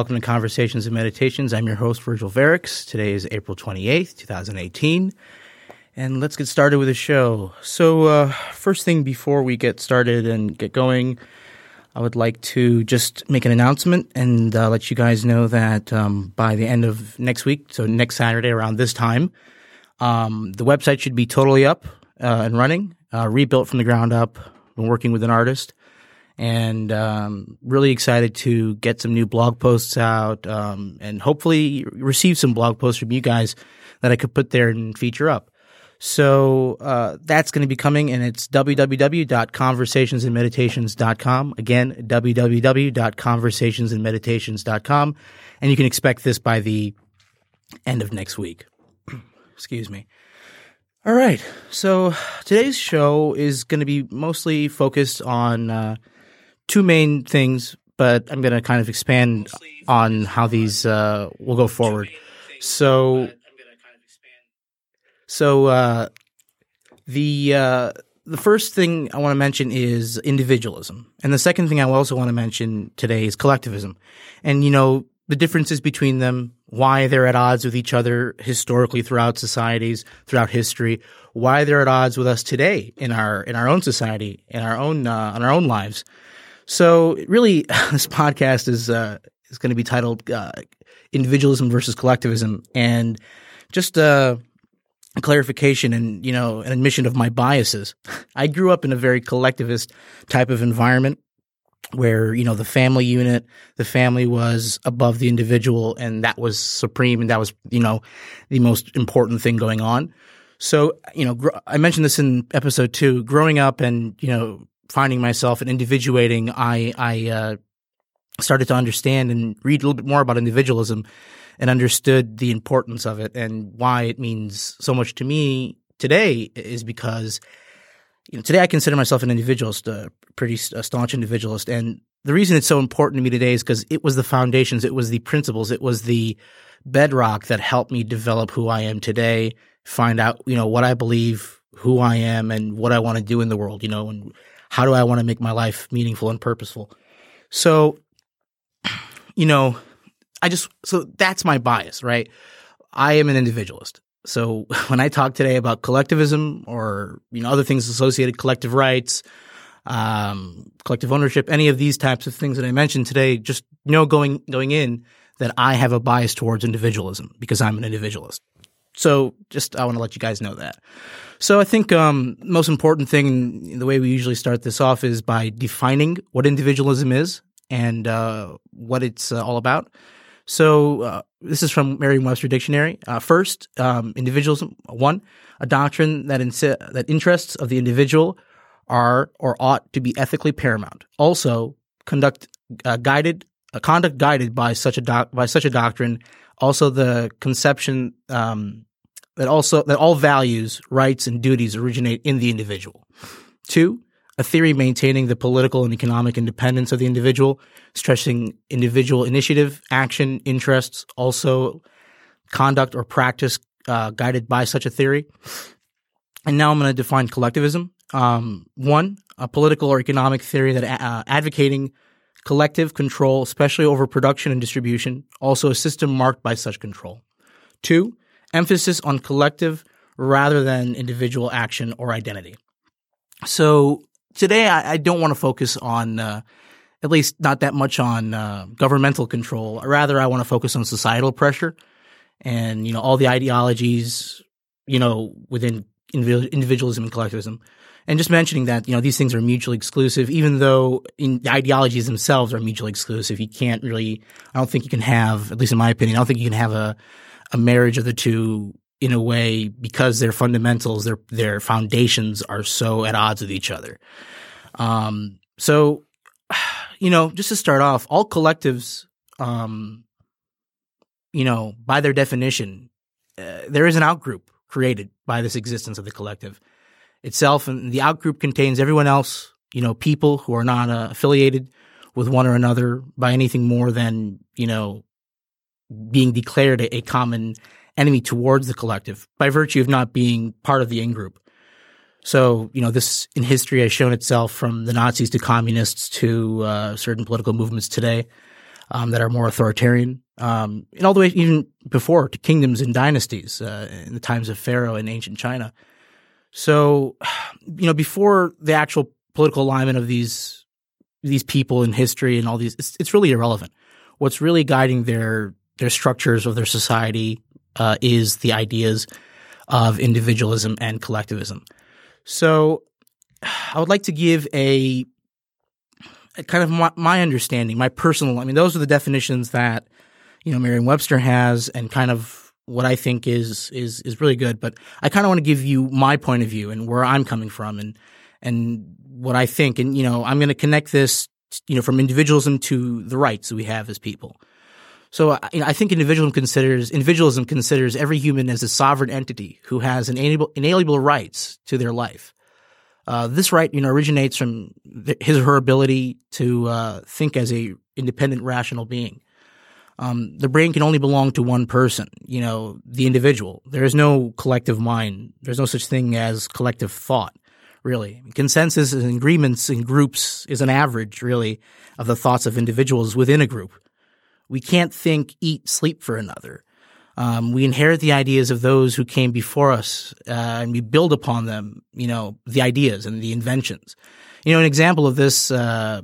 Welcome to Conversations and Meditations. I'm your host, Virgil Verix. Today is April 28th, 2018. And let's get started with the show. So, uh, first thing before we get started and get going, I would like to just make an announcement and uh, let you guys know that um, by the end of next week, so next Saturday around this time, um, the website should be totally up uh, and running, uh, rebuilt from the ground up. Been working with an artist and um, really excited to get some new blog posts out um, and hopefully receive some blog posts from you guys that I could put there and feature up. So uh, that's going to be coming, and it's www.conversationsandmeditations.com. Again, www.conversationsandmeditations.com. And you can expect this by the end of next week. Excuse me. All right. So today's show is going to be mostly focused on uh, two main things, but I'm going to kind of expand on how these uh, will go forward. So, so uh, the uh, the first thing I want to mention is individualism, and the second thing I also want to mention today is collectivism, and you know the differences between them, why they're at odds with each other historically throughout societies, throughout history, why they're at odds with us today in our in our own society, in our own uh, in our own lives. So really, this podcast is uh, is going to be titled uh, "Individualism versus Collectivism," and just uh, a clarification and you know an admission of my biases. I grew up in a very collectivist type of environment where you know the family unit, the family was above the individual, and that was supreme, and that was you know the most important thing going on. So you know, gr- I mentioned this in episode two. Growing up and you know finding myself and individuating, I I uh, started to understand and read a little bit more about individualism and understood the importance of it and why it means so much to me today is because you know today I consider myself an individualist, a pretty a staunch individualist, and the reason it's so important to me today is because it was the foundations, it was the principles, it was the bedrock that helped me develop who I am today, find out you know what I believe, who I am, and what I want to do in the world, you know, and how do I want to make my life meaningful and purposeful. So, you know, I just so that's my bias, right? I am an individualist. So when I talk today about collectivism or you know other things associated, collective rights, um, collective ownership, any of these types of things that I mentioned today, just know going going in that I have a bias towards individualism because I'm an individualist. So just I want to let you guys know that. So I think um, most important thing, the way we usually start this off, is by defining what individualism is and uh, what it's uh, all about. So uh, this is from Merriam-Webster Dictionary. Uh, first, um, individualism one, a doctrine that insi- that interests of the individual are or ought to be ethically paramount. Also, conduct uh, guided uh, conduct guided by such a doc- by such a doctrine. Also, the conception um, that also that all values, rights, and duties originate in the individual. Two, a theory maintaining the political and economic independence of the individual, stressing individual initiative, action, interests, also conduct or practice uh, guided by such a theory. And now I'm going to define collectivism. Um, one, a political or economic theory that uh, advocating collective control, especially over production and distribution, also a system marked by such control. Two, emphasis on collective rather than individual action or identity. So today I, I don't want to focus on, uh, at least not that much on uh, governmental control. Rather, I want to focus on societal pressure and, you know, all the ideologies, you know, within individualism and collectivism. And just mentioning that, you know, these things are mutually exclusive, even though in the ideologies themselves are mutually exclusive. You can't really, I don't think you can have, at least in my opinion, I don't think you can have a, a marriage of the two in a way because their fundamentals, their their foundations are so at odds with each other. Um, so, you know, just to start off, all collectives, um, you know, by their definition, uh, there is an outgroup created by this existence of the collective itself, and the outgroup contains everyone else. You know, people who are not uh, affiliated with one or another by anything more than you know being declared a, a common enemy towards the collective by virtue of not being part of the in group. So, you know, this in history has shown itself from the Nazis to communists to uh, certain political movements today um, that are more authoritarian, um, and all the way even before to kingdoms and dynasties uh, in the times of Pharaoh in ancient China. So, you know, before the actual political alignment of these these people in history and all these, it's, it's really irrelevant. What's really guiding their their structures of their society uh, is the ideas of individualism and collectivism. So I would like to give a, a kind of my, my, understanding, my personal. I mean, those are the definitions that you know Merriam-Webster has, and kind of what I think is is is really good. But I kind of want to give you my point of view and where I'm coming from, and and what I think. And you know, I'm going to connect this, you know, from individualism to the rights that we have as people. So you know, I think individualism considers individualism considers every human as a sovereign entity who has inalienable, inalienable rights to their life. Uh, this right, you know, originates from his or her ability to uh, think as a independent, rational being. Um, the brain can only belong to one person, you know, the individual. There is no collective mind. There's no such thing as collective thought, really. Consensus and agreements in groups is an average, really, of the thoughts of individuals within a group. We can't think, eat, sleep for another. Um, we inherit the ideas of those who came before us, uh, and we build upon them. You know, the ideas and the inventions. You know, an example of this, uh,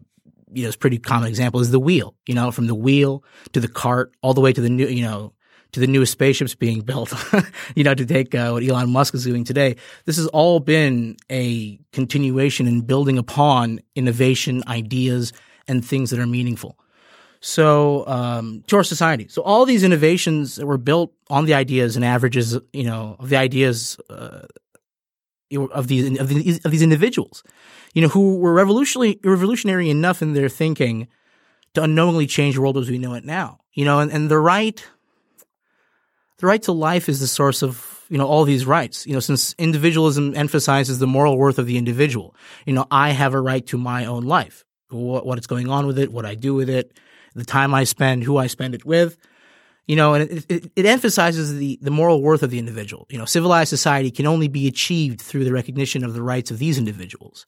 you know, it's pretty common example is the wheel. You know, from the wheel to the cart, all the way to the new, you know, to the newest spaceships being built. you know, to take uh, what Elon Musk is doing today. This has all been a continuation and building upon innovation, ideas, and things that are meaningful. So um, to our society. So all these innovations that were built on the ideas and averages, you know, of the ideas uh, of these of these of these individuals, you know, who were revolutionary revolutionary enough in their thinking to unknowingly change the world as we know it now. You know, and, and the right the right to life is the source of you know all these rights you know since individualism emphasizes the moral worth of the individual you know i have a right to my own life what, what's going on with it what i do with it the time I spend, who I spend it with. You know, and it, it, it, emphasizes the, the moral worth of the individual. You know, civilized society can only be achieved through the recognition of the rights of these individuals.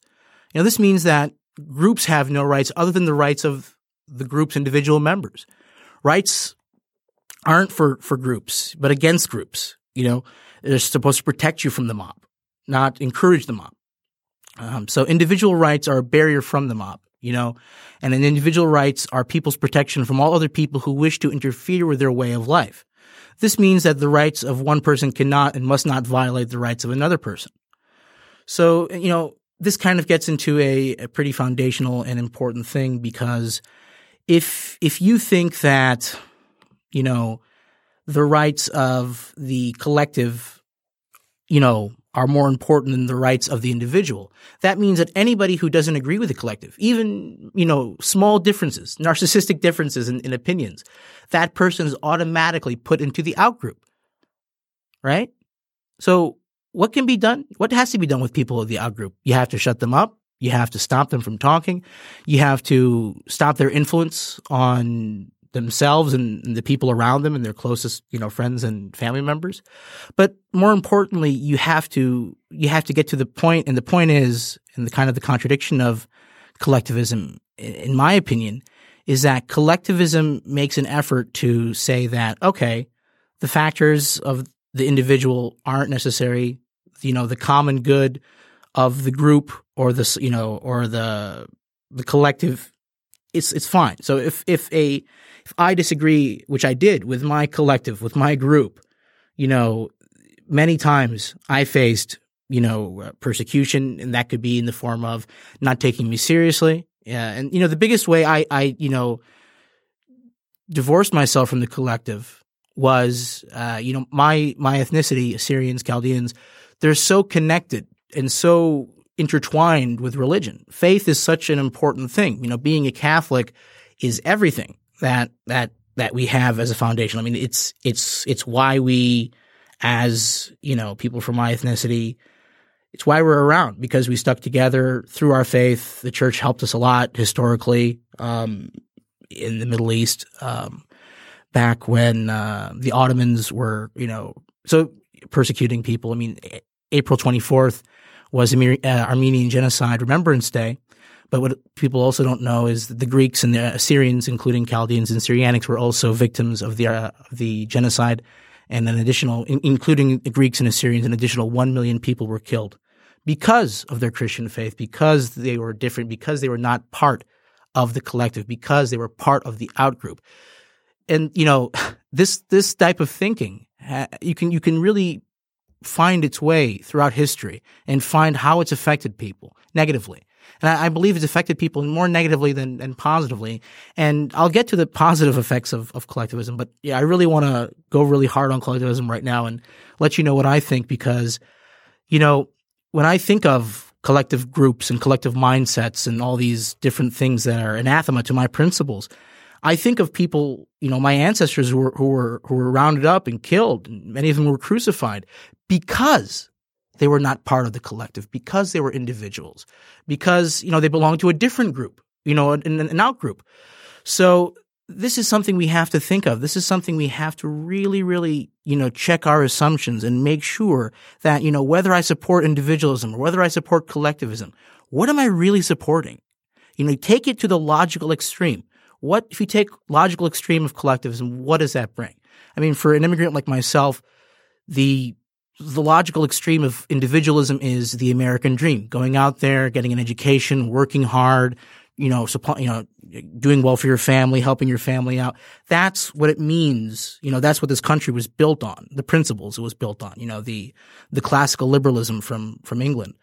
You know, this means that groups have no rights other than the rights of the group's individual members. Rights aren't for, for groups, but against groups. You know, they're supposed to protect you from the mob, not encourage the mob. Um, so individual rights are a barrier from the mob you know, and an individual rights are people's protection from all other people who wish to interfere with their way of life. This means that the rights of one person cannot and must not violate the rights of another person. So, you know, this kind of gets into a, a pretty foundational and important thing because if if you think that, you know, the rights of the collective, you know, are more important than the rights of the individual. That means that anybody who doesn't agree with the collective, even, you know, small differences, narcissistic differences in, in opinions, that person is automatically put into the outgroup. Right? So what can be done? What has to be done with people of the outgroup? You have to shut them up. You have to stop them from talking. You have to stop their influence on themselves and, the people around them and their closest, you know, friends and family members. But more importantly, you have to you have to get to the point, and the point is, and the kind of the contradiction of collectivism, in my opinion, is that collectivism makes an effort to say that, okay, the factors of the individual aren't necessary. You know, the common good of the group or the, you know, or the, the collective, it's, it's fine. So if, if a, if I disagree, which I did with my collective, with my group, you know, many times I faced, you know, persecution and that could be in the form of not taking me seriously. Yeah. And, you know, the biggest way I, I, you know, divorced myself from the collective was, uh, you know, my, my ethnicity, Assyrians, Chaldeans, they're so connected and so intertwined with religion. Faith is such an important thing. You know, being a Catholic is everything that, that, that we have as a foundation. I mean, it's, it's, it's why we, as, you know, people from my ethnicity, it's why we're around because we stuck together through our faith. The church helped us a lot historically um, in the Middle East um, back when uh, the Ottomans were, you know, so persecuting people. I mean, April 24th was uh, Armenian Genocide Remembrance Day. But what people also don't know is that the Greeks and the Assyrians, including Chaldeans and Syrianics, were also victims of the uh, the genocide and an additional, including the Greeks and Assyrians, an additional 1 million people were killed because of their Christian faith, because they were different, because they were not part of the collective, because they were part of the outgroup. And, you know, this, this type of thinking, you can, you can really find its way throughout history and find how it's affected people negatively. And I, believe it's affected people more negatively than, than positively. And I'll get to the positive effects of, of collectivism, but yeah, I really want to go really hard on collectivism right now and let you know what I think because, you know, when I think of collective groups and collective mindsets and all these different things that are anathema to my principles, I think of people, you know, my ancestors who were, who were, who were rounded up and killed. And many of them were crucified because they were not part of the collective because they were individuals, because, you know, they belonged to a different group, you know, an, an out group. So this is something we have to think of. This is something we have to really, really, you know, check our assumptions and make sure that, you know, whether I support individualism or whether I support collectivism, what am I really supporting? You know, take it to the logical extreme. What, if you take logical extreme of collectivism, what does that bring? I mean, for an immigrant like myself, the the logical extreme of individualism is the American dream, going out there, getting an education, working hard, you know, you know, doing well for your family, helping your family out. That's what it means. You know, that's what this country was built on, the principles it was built on, you know, the, the classical liberalism from, from England.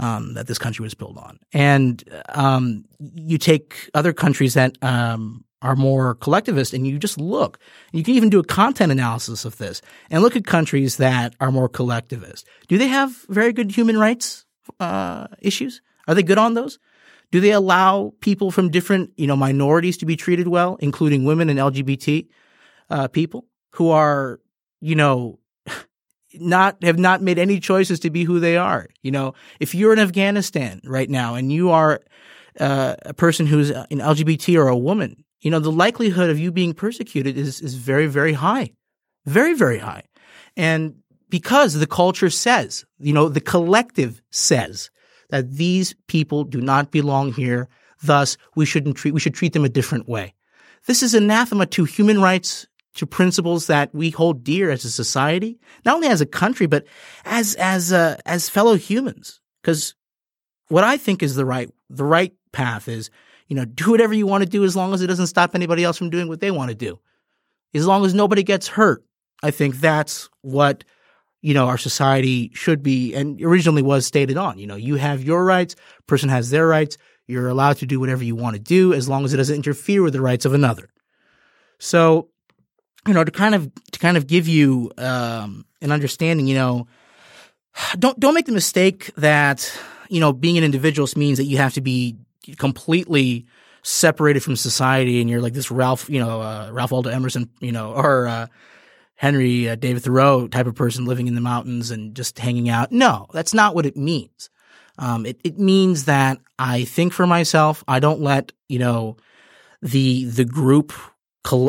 Um, that this country was built on. And um, you take other countries that um, are more collectivist and you just look. You can even do a content analysis of this and look at countries that are more collectivist. Do they have very good human rights uh, issues? Are they good on those? Do they allow people from different, you know, minorities to be treated well, including women and LGBT uh, people who are, you know, not have not made any choices to be who they are. You know, if you're in Afghanistan right now and you are uh, a person who's an LGBT or a woman, you know, the likelihood of you being persecuted is, is very, very high. Very, very high. And because the culture says, you know, the collective says that these people do not belong here. Thus, we shouldn't treat, we should treat them a different way. This is anathema to human rights, to principles that we hold dear as a society, not only as a country, but as, as, uh, as fellow humans. Cause what I think is the right, the right path is you know, do whatever you want to do as long as it doesn't stop anybody else from doing what they want to do. As long as nobody gets hurt. I think that's what, you know, our society should be and originally was stated on. You know, you have your rights, person has their rights. You're allowed to do whatever you want to do as long as it doesn't interfere with the rights of another. So, you know, to kind of to kind of give you um, an understanding, you know, don't don't make the mistake that you know being an individualist means that you have to be completely separated from society and you're like this Ralph, you know, uh, Ralph Waldo Emerson, you know, or uh, Henry uh, David Thoreau type of person living in the mountains and just hanging out. No, that's not what it means. Um, it, it means that I think for myself. I don't let, you know, the, the group,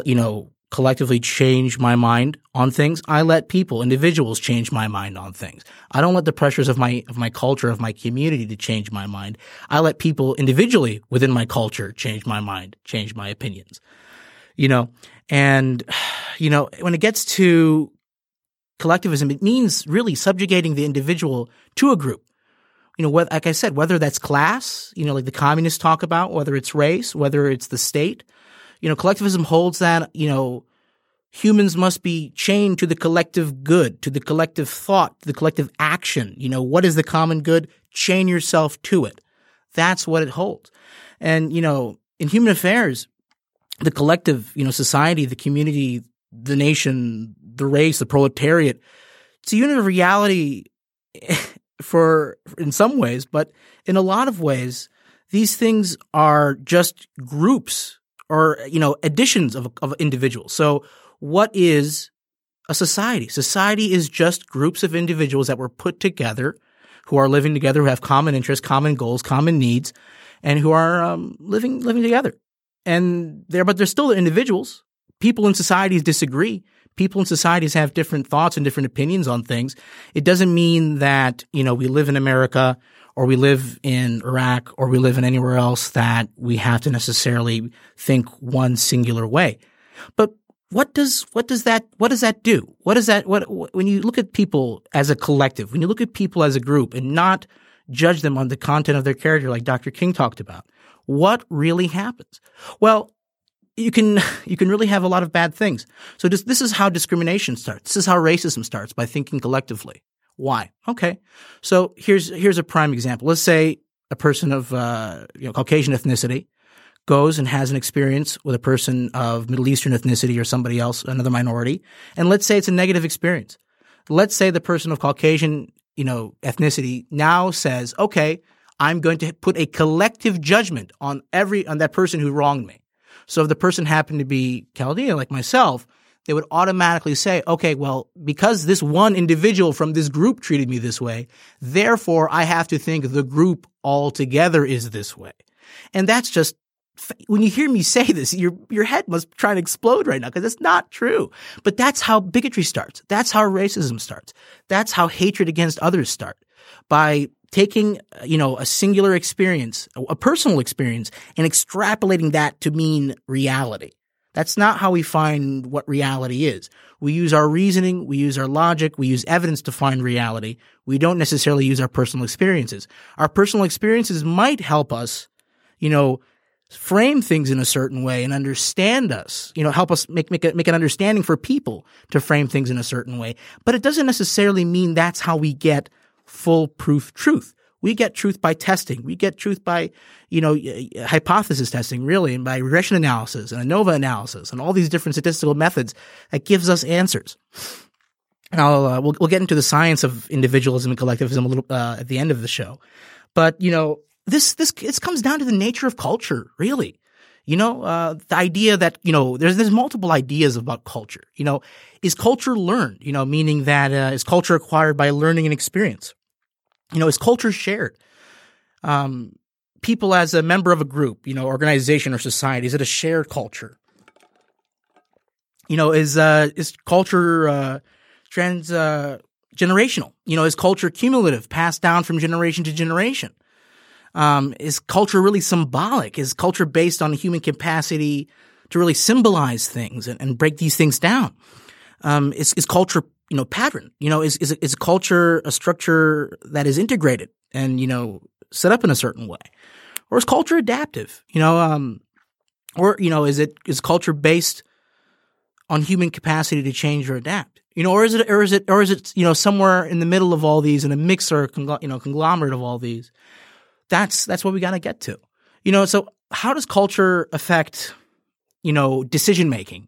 you know, collectively change my mind on things. I let people, individuals change my mind on things. I don't let the pressures of my, of my culture, of my community to change my mind. I let people individually within my culture change my mind, change my opinions. You know, and, you know, when it gets to collectivism, it means really subjugating the individual to a group. You know, like I said, whether that's class, you know, like the communists talk about, whether it's race, whether it's the state, you know, collectivism holds that, you know, humans must be chained to the collective good, to the collective thought, to the collective action. You know, what is the common good? Chain yourself to it. That's what it holds. And, you know, in human affairs, the collective, you know, society, the community, the nation, the race, the proletariat, it's a unit of reality for, in some ways, but in a lot of ways, these things are just groups or, you know, additions of, of individuals. So what is a society? Society is just groups of individuals that were put together who are living together, who have common interests, common goals, common needs, and who are um, living living together. And they're but they're still individuals. People in societies disagree. People in societies have different thoughts and different opinions on things. It doesn't mean that you know we live in America or we live in Iraq or we live in anywhere else that we have to necessarily think one singular way. But what does what does that what does that do? What does that what when you look at people as a collective, when you look at people as a group and not judge them on the content of their character like Dr. King talked about, what really happens? Well, you can you can really have a lot of bad things. So this this is how discrimination starts. This is how racism starts by thinking collectively. Why? Okay. So here's here's a prime example. Let's say a person of uh, you know, Caucasian ethnicity goes and has an experience with a person of Middle Eastern ethnicity or somebody else, another minority, and let's say it's a negative experience. Let's say the person of Caucasian, you know, ethnicity now says, okay, I'm going to put a collective judgment on every, on that person who wronged me. So if the person happened to be Chaldean like myself, they would automatically say, okay, well, because this one individual from this group treated me this way, therefore I have to think the group altogether is this way. And that's just when you hear me say this, your your head must try to explode right now because it's not true. But that's how bigotry starts. That's how racism starts. That's how hatred against others start by taking you know a singular experience, a personal experience, and extrapolating that to mean reality. That's not how we find what reality is. We use our reasoning, we use our logic, we use evidence to find reality. We don't necessarily use our personal experiences. Our personal experiences might help us, you know, frame things in a certain way and understand us, you know, help us make, make, a, make an understanding for people to frame things in a certain way. But it doesn't necessarily mean that's how we get foolproof truth. We get truth by testing. We get truth by, you know, hypothesis testing, really, and by regression analysis and ANOVA analysis and all these different statistical methods that gives us answers. And I'll, uh, we'll, we'll get into the science of individualism and collectivism a little, uh, at the end of the show. But, you know, this this this comes down to the nature of culture, really. You know, uh, the idea that you know there's there's multiple ideas about culture. You know, is culture learned? You know, meaning that uh, is culture acquired by learning and experience? You know, is culture shared? Um, people as a member of a group, you know, organization or society, is it a shared culture? You know, is uh, is culture uh, trans uh, generational? You know, is culture cumulative, passed down from generation to generation? Um, is culture really symbolic? Is culture based on the human capacity to really symbolize things and, and break these things down? Um, is, is culture, you know, pattern? You know, is, is, is culture a structure that is integrated and, you know, set up in a certain way? Or is culture adaptive? You know, um, or, you know, is it, is culture based on human capacity to change or adapt? You know, or is it, or is it, or is it, you know, somewhere in the middle of all these in a mix or, you know, conglomerate of all these? that's that's what we got to get to. You know, so how does culture affect, you know, decision making?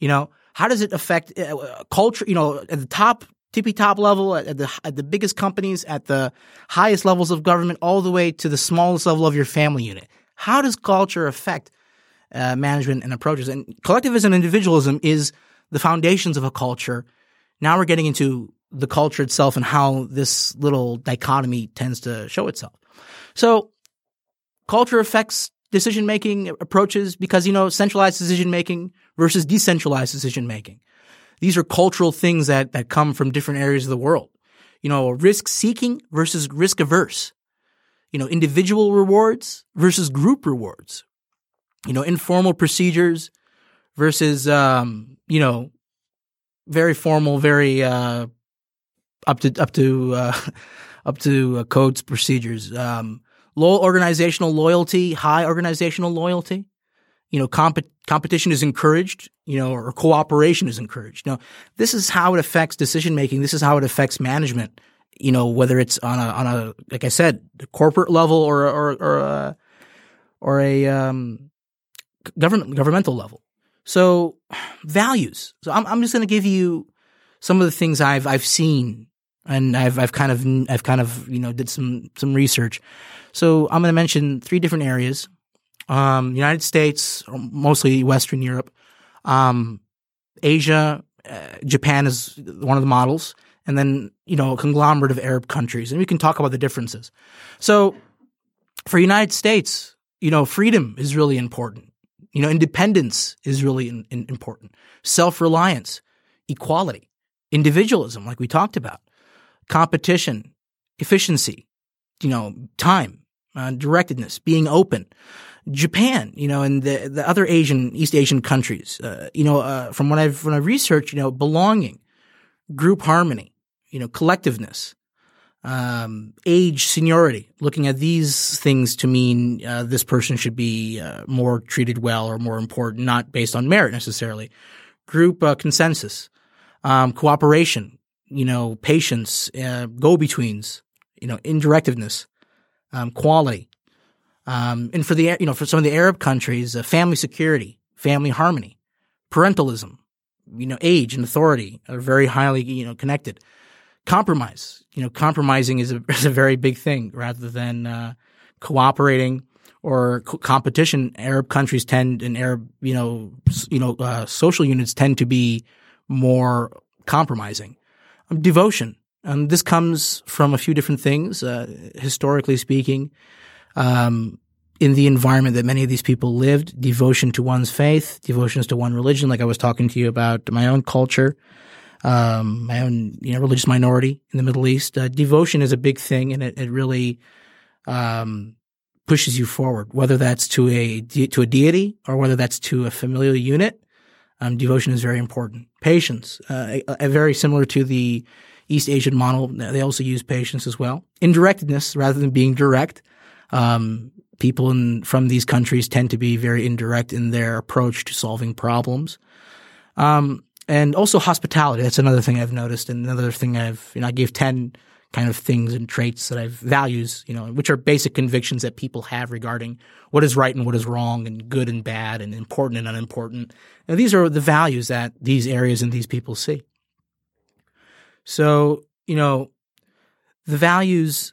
You know, how does it affect uh, culture? You know, at the top, tippy top level, at the at the biggest companies, at the highest levels of government, all the way to the smallest level of your family unit. How does culture affect uh, management and approaches? And collectivism and individualism is the foundations of a culture. Now we're getting into the culture itself and how this little dichotomy tends to show itself. So culture affects decision making approaches because, you know, centralized decision making versus decentralized decision making. These are cultural things that, that come from different areas of the world. You know, risk seeking versus risk averse. You know, individual rewards versus group rewards. You know, informal procedures versus, um, you know, very formal, very, uh, up to, up to, uh, up to uh, codes procedures. Um, low organizational loyalty, high organizational loyalty. You know, comp- competition is encouraged, you know, or cooperation is encouraged. You know, this is how it affects decision making. This is how it affects management. You know, whether it's on a on a like I said, corporate level or or or a, or a um, government governmental level. So values. So I'm I'm just going to give you some of the things I've I've seen and I've I've kind of I've kind of you know did some some research. So I'm going to mention three different areas: um, United States, mostly Western Europe, um, Asia, uh, Japan is one of the models, and then you know a conglomerate of Arab countries, and we can talk about the differences. So for United States, you know, freedom is really important. You know, independence is really in, in, important. Self reliance, equality, individualism, like we talked about competition, efficiency, you know, time, uh, directedness, being open. Japan, you know, and the the other Asian, East Asian countries, uh, you know, uh, from what I've when I've researched, you know, belonging, group harmony, you know, collectiveness, um, age, seniority. Looking at these things to mean uh, this person should be uh, more treated well or more important, not based on merit necessarily. Group uh, consensus, um, cooperation, you know, patience, uh, go betweens, you know, indirectiveness, um, quality. Um, and for the, you know, for some of the Arab countries, uh, family security, family harmony, parentalism, you know, age and authority are very highly, you know, connected. Compromise, you know, compromising is a, is a very big thing rather than, uh, cooperating or co- competition. Arab countries tend and Arab, you know, you know, uh, social units tend to be more compromising. Um, devotion. Um, this comes from a few different things, uh, historically speaking. Um, in the environment that many of these people lived, devotion to one's faith, devotions to one religion, like I was talking to you about my own culture, um, my own you know religious minority in the Middle East. Uh, devotion is a big thing, and it, it really um, pushes you forward, whether that's to a to a deity or whether that's to a familial unit. Um, devotion is very important. Patience, uh, a, a very similar to the East Asian model. They also use patience as well. Indirectness, rather than being direct. Um, people in, from these countries tend to be very indirect in their approach to solving problems. Um, and also hospitality. That's another thing I've noticed. And another thing I've, you know, I gave 10 kind of things and traits that I've values, you know, which are basic convictions that people have regarding what is right and what is wrong and good and bad and important and unimportant. Now, these are the values that these areas and these people see. So, you know, the values,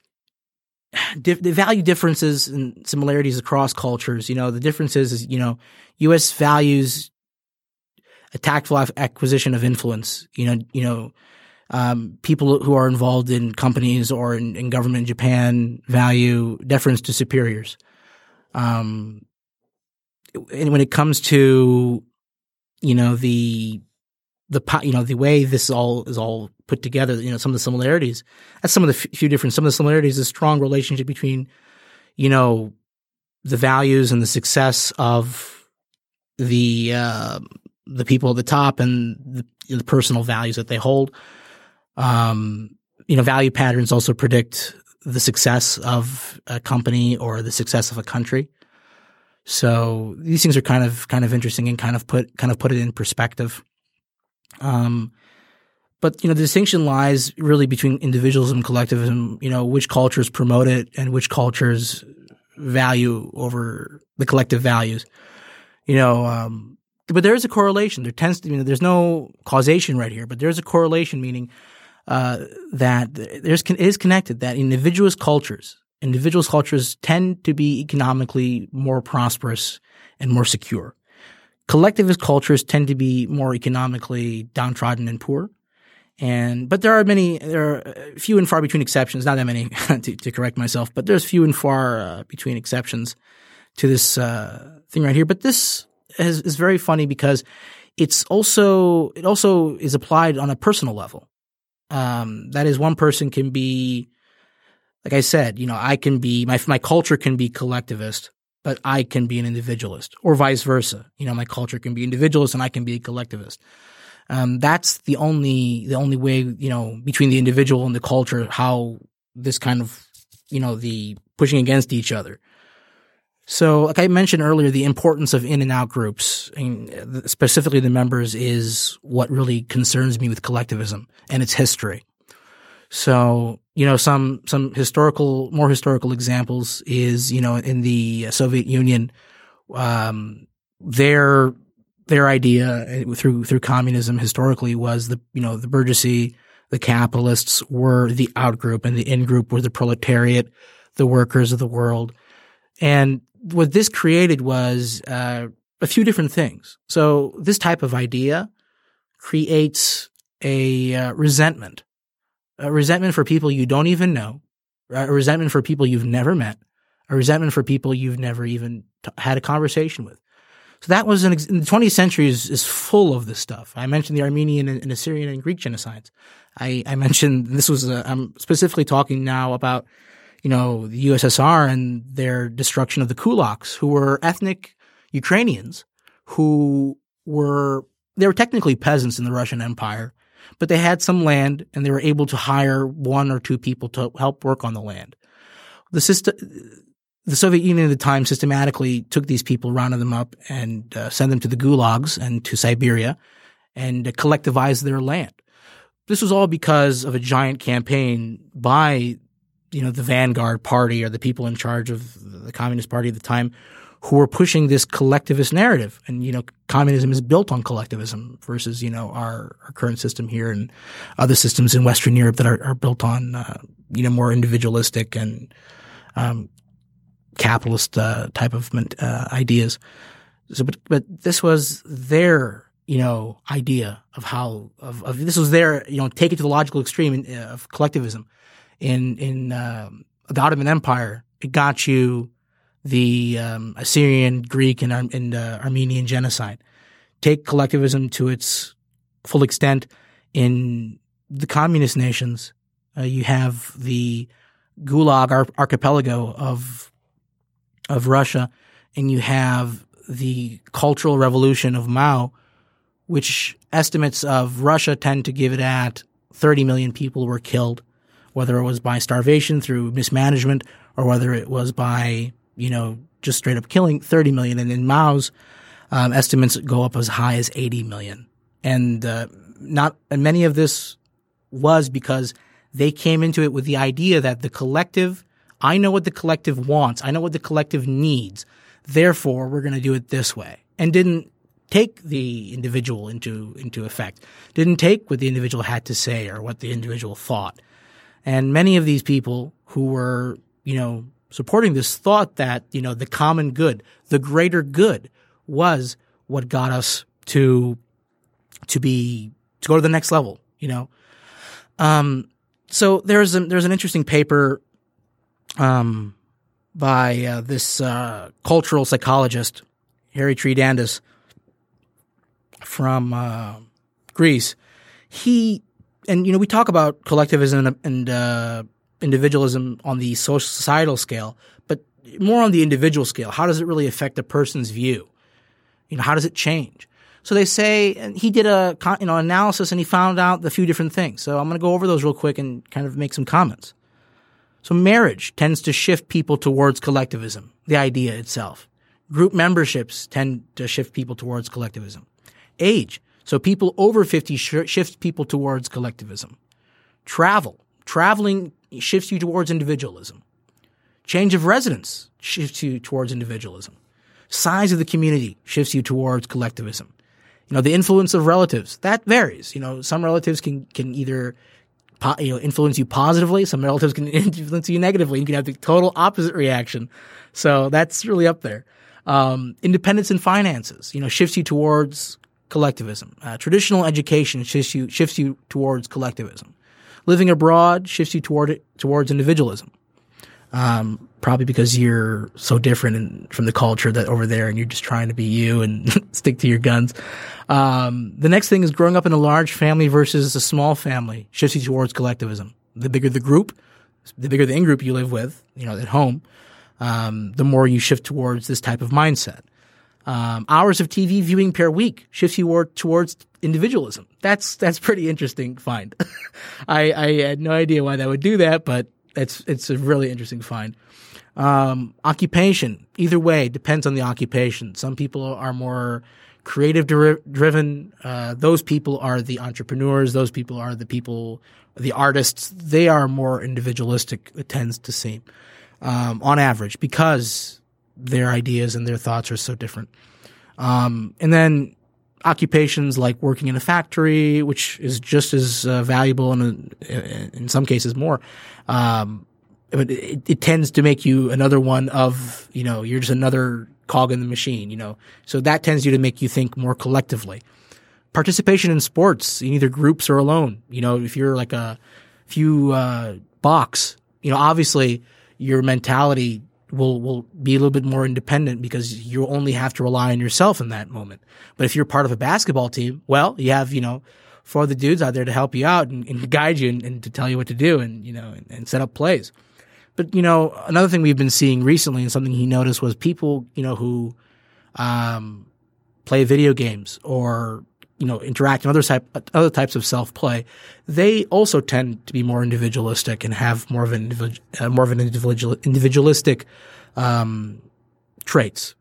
the value differences and similarities across cultures, you know, the differences is, you know, U.S. values a tactful acquisition of influence, you know, you know, um, people who are involved in companies or in, in, government in Japan value deference to superiors. Um, and when it comes to, you know, the, the, you know, the way this all is all put together, you know, some of the similarities, that's some of the few different, some of the similarities, is strong relationship between, you know, the values and the success of the, uh, the people at the top and the, the personal values that they hold. Um, you know, value patterns also predict the success of a company or the success of a country. So these things are kind of kind of interesting and kind of put kind of put it in perspective. Um, but you know, the distinction lies really between individualism and collectivism. You know, which cultures promote it and which cultures value over the collective values. You know, um, but there is a correlation. There tends to be, there's no causation right here, but there's a correlation, meaning uh, that there's it is connected that individualist cultures, individualist cultures tend to be economically more prosperous and more secure. Collectivist cultures tend to be more economically downtrodden and poor. And but there are many, there are few and far between exceptions. Not that many to, to, correct myself, but there's few and far uh, between exceptions to this uh, thing right here. But this is, is very funny because it's also it also is applied on a personal level. Um, that is, one person can be, like I said, you know, I can be my my culture can be collectivist, but I can be an individualist, or vice versa. You know, my culture can be individualist and I can be a collectivist. Um, that's the only the only way you know between the individual and the culture how this kind of you know the pushing against each other. So, like I mentioned earlier, the importance of in and out groups, and specifically the members, is what really concerns me with collectivism and its history. So, you know, some some historical, more historical examples is you know in the Soviet Union, um, their their idea through through communism historically was the you know the bourgeoisie, the capitalists were the out group, and the in group were the proletariat, the workers of the world, and what this created was uh, a few different things. So this type of idea creates a uh, resentment, a resentment for people you don't even know, a resentment for people you've never met, a resentment for people you've never even t- had a conversation with. So that was an ex- the 20th century is, is full of this stuff. I mentioned the Armenian and, and Assyrian and Greek genocides. I, I mentioned this was i am specifically talking now about you know, the USSR and their destruction of the kulaks, who were ethnic Ukrainians who were, they were technically peasants in the Russian Empire, but they had some land and they were able to hire one or two people to help work on the land. The system, the Soviet Union at the time systematically took these people, rounded them up, and uh, sent them to the gulags and to Siberia, and uh, collectivized their land. This was all because of a giant campaign by you know, the vanguard party or the people in charge of the Communist Party at the time who were pushing this collectivist narrative. And, you know, communism is built on collectivism versus, you know, our, our current system here and other systems in Western Europe that are, are built on, uh, you know, more individualistic and, um, capitalist, uh, type of, uh, ideas. So, but, but this was their, you know, idea of how, of, of, this was their, you know, take it to the logical extreme in, uh, of collectivism in in um, the Ottoman Empire, it got you the um, Assyrian, Greek, and, and uh, Armenian genocide. Take collectivism to its full extent in the communist nations. Uh, you have the Gulag ar- archipelago of of Russia, and you have the Cultural Revolution of Mao, which estimates of Russia tend to give it at 30 million people were killed whether it was by starvation through mismanagement or whether it was by, you know, just straight up killing 30 million. And in Mao's um, estimates go up as high as 80 million. And uh, not, and many of this was because they came into it with the idea that the collective, I know what the collective wants. I know what the collective needs. Therefore, we're going to do it this way and didn't take the individual into, into effect. Didn't take what the individual had to say or what the individual thought. And many of these people who were, you know, supporting this thought that, you know, the common good, the greater good was what got us to, to be, to go to the next level, you know? Um, so there's a, there's an interesting paper, um, by uh, this uh, cultural psychologist, Harry Triandis from uh, Greece. He and you know we talk about collectivism and uh, individualism on the social societal scale, but more on the individual scale. How does it really affect a person's view? You know, how does it change? So they say, and he did a you know analysis and he found out a few different things. So I'm going to go over those real quick and kind of make some comments. So marriage tends to shift people towards collectivism, the idea itself. Group memberships tend to shift people towards collectivism. Age so people over 50 sh- shifts people towards collectivism. Travel. Traveling shifts you towards individualism. Change of residence shifts you towards individualism. Size of the community shifts you towards collectivism. You know, the influence of relatives, that varies. You know, some relatives can, can either you know, influence you positively. Some relatives can influence you negatively. You can have the total opposite reaction. So that's really up there. Um, independence in finances, you know, shifts you towards collectivism. Uh, traditional education shifts you, shifts you towards collectivism. Living abroad shifts you toward it, towards individualism. Um, probably because you're so different in, from the culture that over there, and you're just trying to be you and stick to your guns. Um, the next thing is growing up in a large family versus a small family shifts you towards collectivism. The bigger the group, the bigger the in group you live with, you know, at home, um, the more you shift towards this type of mindset. Um, hours of TV viewing per week shifts you toward, towards individualism. That's that's pretty interesting find. I, I had no idea why that would do that, but it's it's a really interesting find. Um, occupation, either way, depends on the occupation. Some people are more creative dri- driven. Uh, those people are the entrepreneurs. Those people are the people, the artists. They are more individualistic. It tends to seem, um, on average, because their ideas and their thoughts are so different. Um, and then occupations like working in a factory, which is just as uh, valuable and in some cases more. Um, but it, it, tends to make you another one of, you know, you're just another cog in the machine, you know. So that tends you to make you think more collectively. Participation in sports, in either groups or alone. You know, if you're like a, if you uh, box, you know, obviously your mentality will will be a little bit more independent because you only have to rely on yourself in that moment. But if you're part of a basketball team, well, you have you know four other dudes out there to help you out and, and guide you and, and, to tell you what to do and you know and, and, set up plays. But you know another thing we've been seeing recently and something he noticed was people you know who um, play video games or you know interact in other type other types of self play, they also tend to be more individualistic and have more of an uh, more of an individual individualistic um, traits.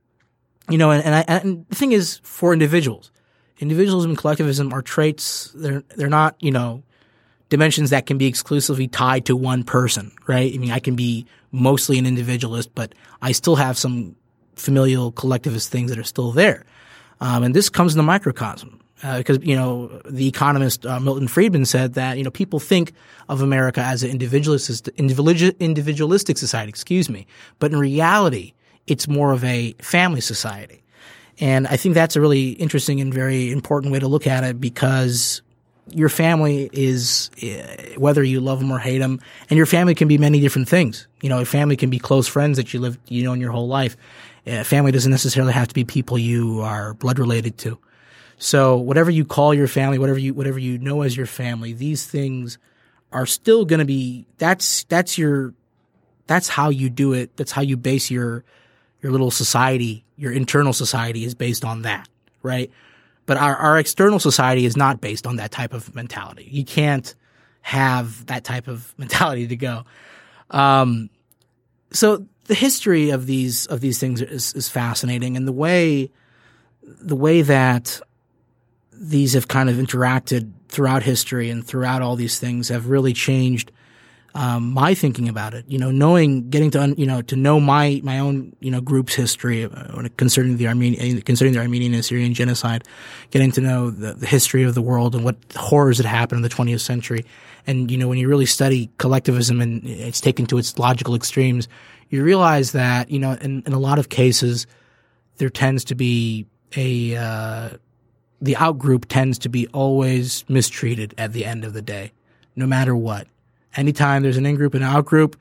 You know, and and, I, and the thing is, for individuals, individualism and collectivism are traits. They're they're not you know dimensions that can be exclusively tied to one person, right? I mean, I can be mostly an individualist, but I still have some familial collectivist things that are still there. Um, and this comes in the microcosm because uh, you know the economist uh, Milton Friedman said that you know people think of America as an individualistic individualistic society, excuse me, but in reality, it's more of a family society, and I think that's a really interesting and very important way to look at it because your family is eh, whether you love them or hate them, and your family can be many different things. You know, a family can be close friends that you live you know in your whole life. A family doesn't necessarily have to be people you are blood related to. So whatever you call your family, whatever you whatever you know as your family, these things are still going to be that's that's your that's how you do it. That's how you base your your little society, your internal society is based on that, right? But our our external society is not based on that type of mentality. You can't have that type of mentality to go. Um, so the history of these of these things is, is fascinating, and the way the way that these have kind of interacted throughout history and throughout all these things have really changed um, my thinking about it. You know, knowing, getting to you know to know my my own you know group's history uh, concerning the Armenian concerning the Armenian and Assyrian genocide, getting to know the, the history of the world and what horrors had happened in the 20th century, and you know when you really study collectivism and it's taken to its logical extremes, you realize that you know in, in a lot of cases there tends to be a uh, the outgroup tends to be always mistreated at the end of the day, no matter what. Anytime there's an in-group and an out-group,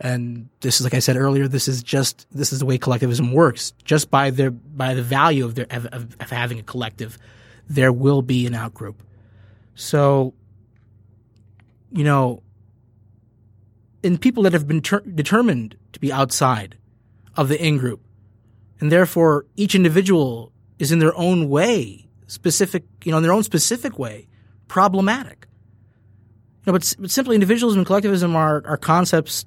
and this is like I said earlier, this is just this is the way collectivism works. Just by their by the value of their of, of, having a collective, there will be an outgroup. So, you know, in people that have been ter- determined to be outside of the in group, and therefore each individual is in their own way specific, you know, in their own specific way, problematic. You know, but, but simply individualism and collectivism are, are concepts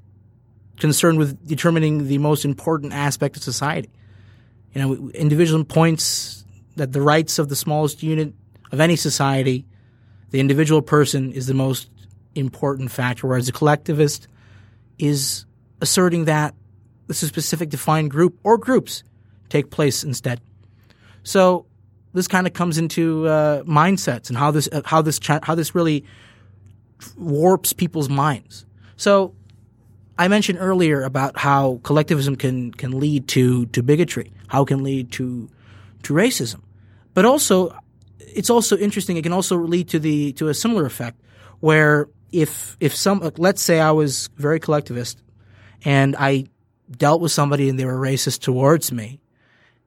concerned with determining the most important aspect of society. You know, individualism points that the rights of the smallest unit of any society, the individual person is the most important factor, whereas the collectivist is asserting that this specific defined group or groups take place instead. So this kind of comes into uh, mindsets and how this uh, how this how this really warps people's minds. So I mentioned earlier about how collectivism can can lead to to bigotry, how it can lead to to racism, but also it's also interesting. It can also lead to the to a similar effect where if if some let's say I was very collectivist and I dealt with somebody and they were racist towards me,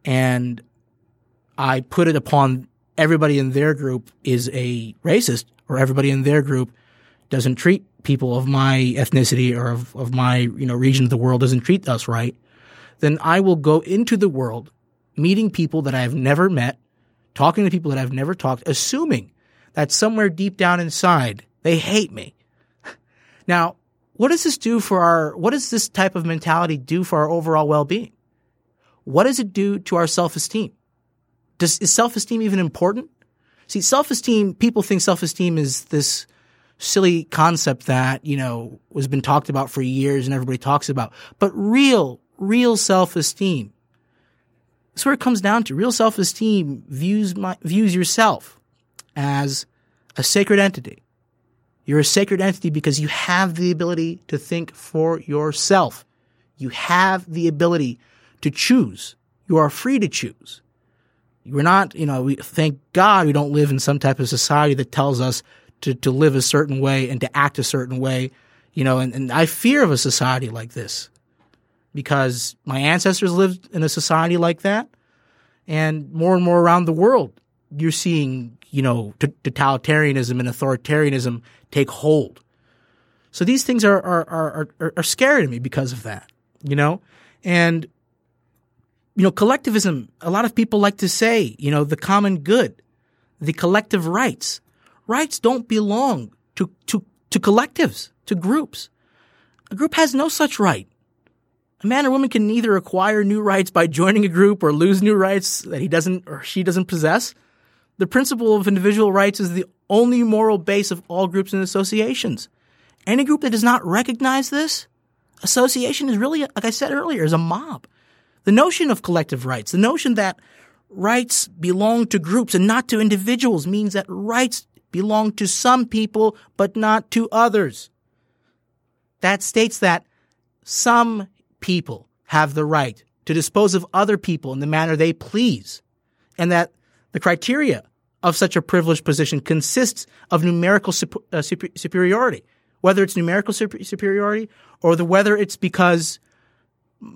and I put it upon everybody in their group is a racist, or everybody in their group doesn't treat people of my ethnicity or of, of my you know region of the world doesn't treat us right, then I will go into the world meeting people that I have never met, talking to people that I've never talked, assuming that somewhere deep down inside they hate me. Now, what does this do for our, what does this type of mentality do for our overall well-being? What does it do to our self-esteem? Does, is self-esteem even important? See, self-esteem, people think self-esteem is this silly concept that, you know, has been talked about for years and everybody talks about. But real, real self-esteem, that's where it comes down to. Real self-esteem views my, views yourself as a sacred entity you're a sacred entity because you have the ability to think for yourself. You have the ability to choose. You are free to choose. We're not, you know, we, thank God we don't live in some type of society that tells us to, to live a certain way and to act a certain way, you know, and, and I fear of a society like this because my ancestors lived in a society like that. And more and more around the world, you're seeing, you know, totalitarianism and authoritarianism take hold. So these things are, are, are, are, are scary to me because of that, you know? And, you know, collectivism, a lot of people like to say, you know, the common good, the collective rights. Rights don't belong to, to, to collectives, to groups. A group has no such right. A man or woman can neither acquire new rights by joining a group or lose new rights that he doesn't or she doesn't possess. The principle of individual rights is the only moral base of all groups and associations. Any group that does not recognize this, association is really, like I said earlier, is a mob. The notion of collective rights, the notion that rights belong to groups and not to individuals means that rights belong to some people but not to others. That states that some people have the right to dispose of other people in the manner they please, and that the criteria of such a privileged position consists of numerical uh, super, superiority, whether it's numerical super, superiority or the whether it's because,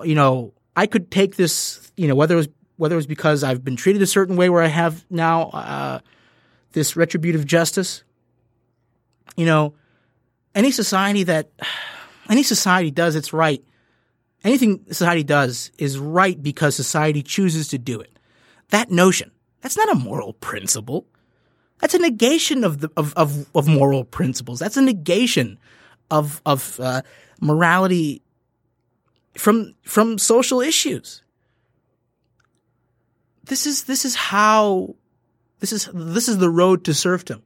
you know, I could take this, you know, whether it was whether it was because I've been treated a certain way where I have now uh, this retributive justice. You know, any society that any society does its right. Anything society does is right because society chooses to do it. That notion that's not a moral principle. That's a negation of the of of, of moral principles. That's a negation of of uh, morality from from social issues. This is this is how this is this is the road to serfdom.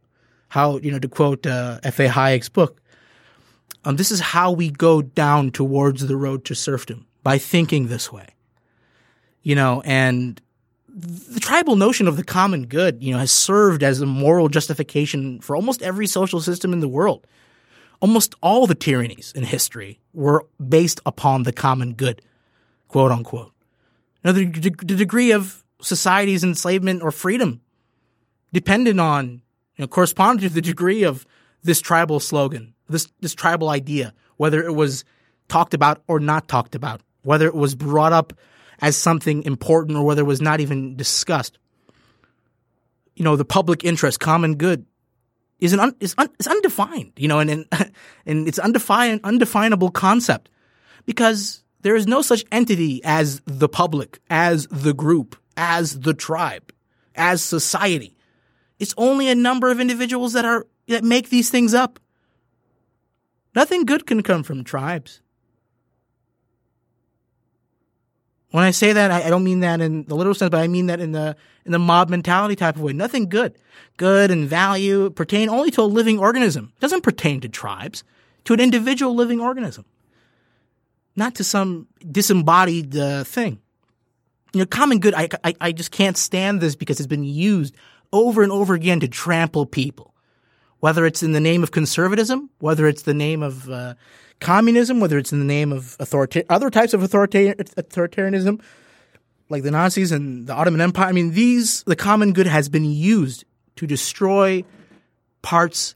How you know to quote uh, F. A. Hayek's book. Um, this is how we go down towards the road to serfdom by thinking this way. You know, and the tribal notion of the common good, you know, has served as a moral justification for almost every social system in the world. Almost all the tyrannies in history were based upon the common good, quote unquote. Now, the, the degree of society's enslavement or freedom depended on, you know, corresponded to the degree of this tribal slogan, this, this tribal idea, whether it was talked about or not talked about, whether it was brought up as something important or whether it was not even discussed. You know, the public interest, common good, is an un, is, un, is undefined. You know, and and, and it's undefined, undefinable concept because there is no such entity as the public, as the group, as the tribe, as society. It's only a number of individuals that are that make these things up. Nothing good can come from tribes. When I say that, I, I don't mean that in the literal sense, but I mean that in the in the mob mentality type of way. Nothing good, good and value pertain only to a living organism. It doesn't pertain to tribes, to an individual living organism, not to some disembodied uh, thing. You know, common good. I, I I just can't stand this because it's been used over and over again to trample people, whether it's in the name of conservatism, whether it's the name of uh, communism, whether it's in the name of authorita- other types of authoritarianism, like the Nazis and the Ottoman Empire. I mean, these, the common good has been used to destroy parts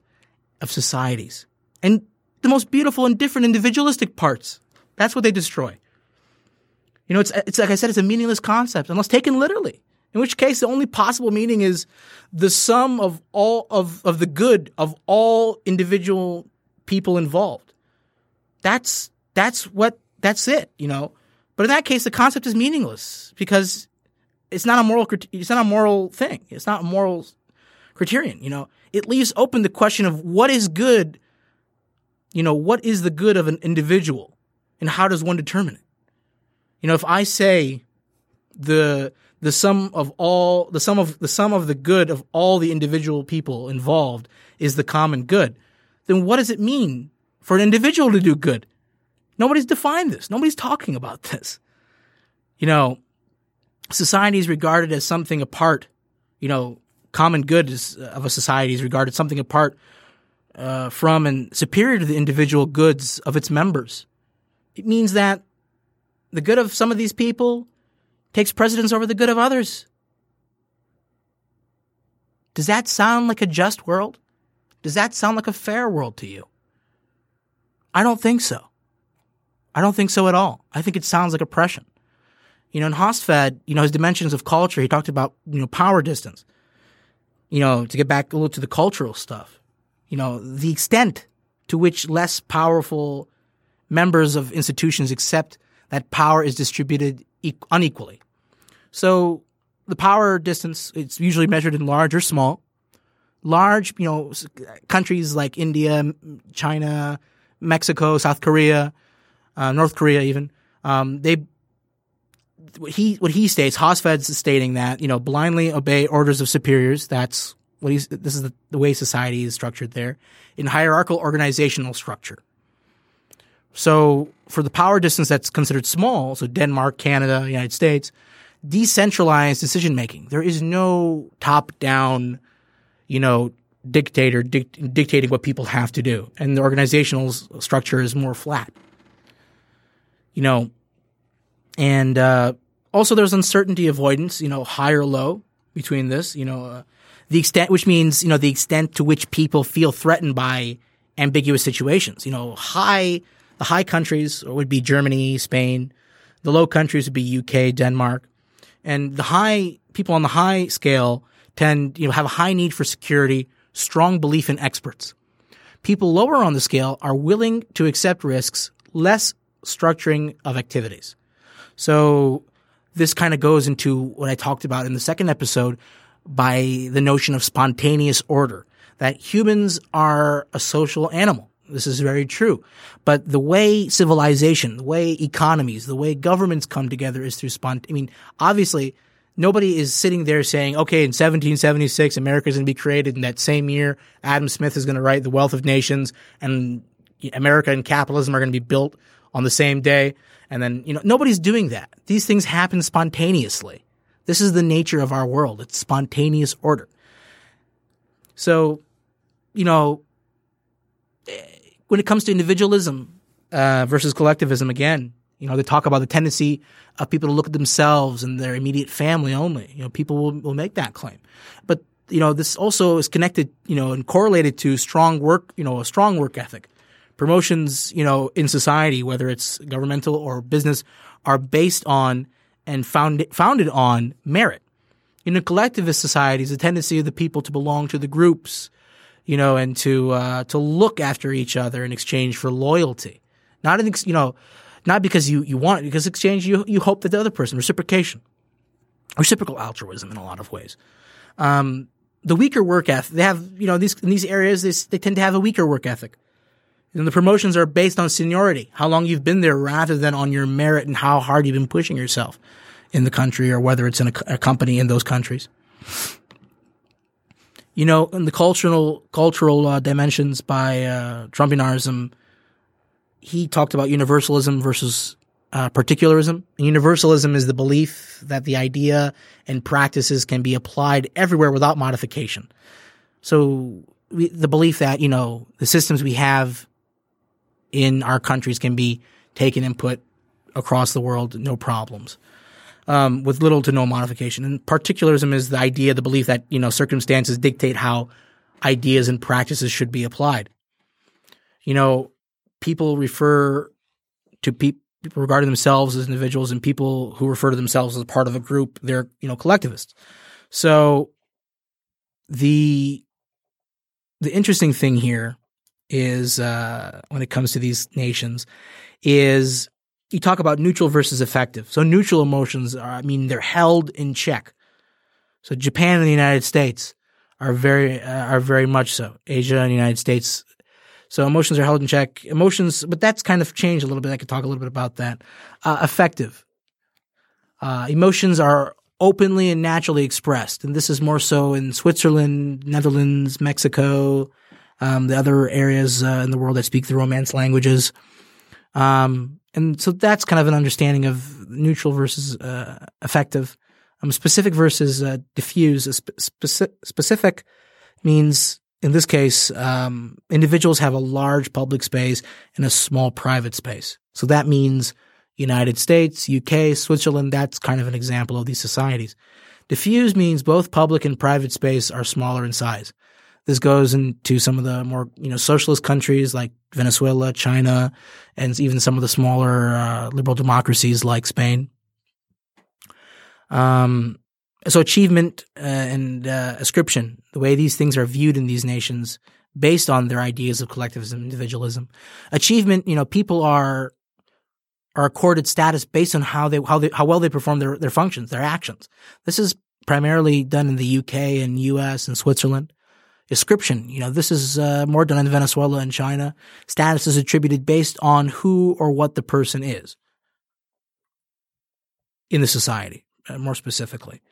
of societies and the most beautiful and different individualistic parts That's what they destroy. You know, it's it's like I said, it's a meaningless concept unless taken literally. In which case, the only possible meaning is the sum of all of of the good of all individual people involved. That's that's what that's it. You know, but in that case, the concept is meaningless because it's not a moral it's not a moral thing. It's not a moral criterion. You know, it leaves open the question of what is good. You know, what is the good of an individual, and how does one determine it? You know, if I say the the sum of all the sum of the sum of the good of all the individual people involved is the common good, then what does it mean for an individual to do good? Nobody's defined this. Nobody's talking about this. You know, society is regarded as something apart. You know, common good is, of a society is regarded something apart uh, from and superior to the individual goods of its members. It means that the good of some of these people takes precedence over the good of others. Does that sound like a just world? Does that sound like a fair world to you? I don't think so. I don't think so at all. I think it sounds like oppression. You know, in Hofstede, you know, his dimensions of culture, he talked about, you know, power distance. You know, to get back a little to the cultural stuff, you know, the extent to which less powerful members of institutions accept that power is distributed unequally. So the power distance, it's usually measured in large or small. Large, you know, countries like India, China, Mexico, South Korea, uh, North Korea, even um, they. What he what he states, Hofstede's stating that you know blindly obey orders of superiors. That's what he's. This is the, the way society is structured there, in hierarchical organizational structure. So for the power distance that's considered small, so Denmark, Canada, United States, decentralized decision making. There is no top down, you know, dictator dic- dictating what people have to do, and the organizational structure is more flat. You know, and uh, also there's uncertainty avoidance. You know, high or low between this. You know, uh, the extent, which means you know the extent to which people feel threatened by ambiguous situations. You know, high the high countries would be Germany, Spain. The low countries would be UK, Denmark. And the high people on the high scale tend, you know, have a high need for security, strong belief in experts. People lower on the scale are willing to accept risks, less structuring of activities. So this kind of goes into what I talked about in the second episode by the notion of spontaneous order, that humans are a social animal. This is very true. But the way civilization, the way economies, the way governments come together is through spont. I mean, obviously, nobody is sitting there saying, okay, in 1776, America is going to be created. In that same year, Adam Smith is going to write The Wealth of Nations and America and capitalism are going to be built on the same day. And then, you know, nobody's doing that. These things happen spontaneously. This is the nature of our world. It's spontaneous order. So, you know, when it comes to individualism uh, versus collectivism, again, you know, they talk about the tendency of people to look at themselves and their immediate family only. You know, people will, will make that claim. But, you know, this also is connected, you know, and correlated to strong work, you know, a strong work ethic. Promotions, you know, in society, whether it's governmental or business, are based on and founded, founded on merit. In a collectivist society, it's a tendency of the people to belong to the groups, you know, and to uh, to look after each other in exchange for loyalty. Not in, you know, not because you you want it, because exchange you you hope that the other person reciprocation, reciprocal altruism in a lot of ways. Um, the weaker work ethic, they have you know these in these areas they, they tend to have a weaker work ethic. And the promotions are based on seniority, how long you've been there, rather than on your merit and how hard you've been pushing yourself in the country or whether it's in a, a company in those countries you know, in the cultural cultural uh, dimensions by uh, Trompenaars, he talked about universalism versus uh, particularism. Universalism is the belief that the idea and practices can be applied everywhere without modification. So we, the belief that you know the systems we have in our countries can be taken and put across the world, no problems um, with little to no modification. And particularism is the idea, the belief that you know circumstances dictate how ideas and practices should be applied. You know, people refer to people regarding themselves as individuals and people who refer to themselves as part of a group, they're, you know, collectivists. So the the interesting thing here is uh, when it comes to these nations is you talk about neutral versus affective. So neutral emotions are, I mean, they're held in check. So Japan and the United States are very uh, are very much so. Asia and the United States. So emotions are held in check. Emotions, but that's kind of changed a little bit. I could talk a little bit about that. Uh, affective. Uh, emotions are openly and naturally expressed, and this is more so in Switzerland, Netherlands, Mexico, um, the other areas uh, in the world that speak the Romance languages. Um, and so that's kind of an understanding of neutral versus uh, affective. Um, specific versus uh, diffuse. Spe- speci- specific means, in this case, um, individuals have a large public space and a small private space. So that means United States, UK, Switzerland. That's kind of an example of these societies. Diffuse means both public and private space are smaller in size. This goes into some of the more, you know, socialist countries like Venezuela, China, and even some of the smaller uh, liberal democracies like Spain. Um, so achievement uh, and uh, ascription, the way these things are viewed in these nations based on their ideas of collectivism, and individualism. Achievement, you know, people are are accorded status based on how they how they how well they perform their their functions, their actions. This is primarily done in the UK and US and Switzerland. Ascription, you know, this is uh, more done in Venezuela and China. Status is attributed based on who or what the person is in the society uh, more specifically.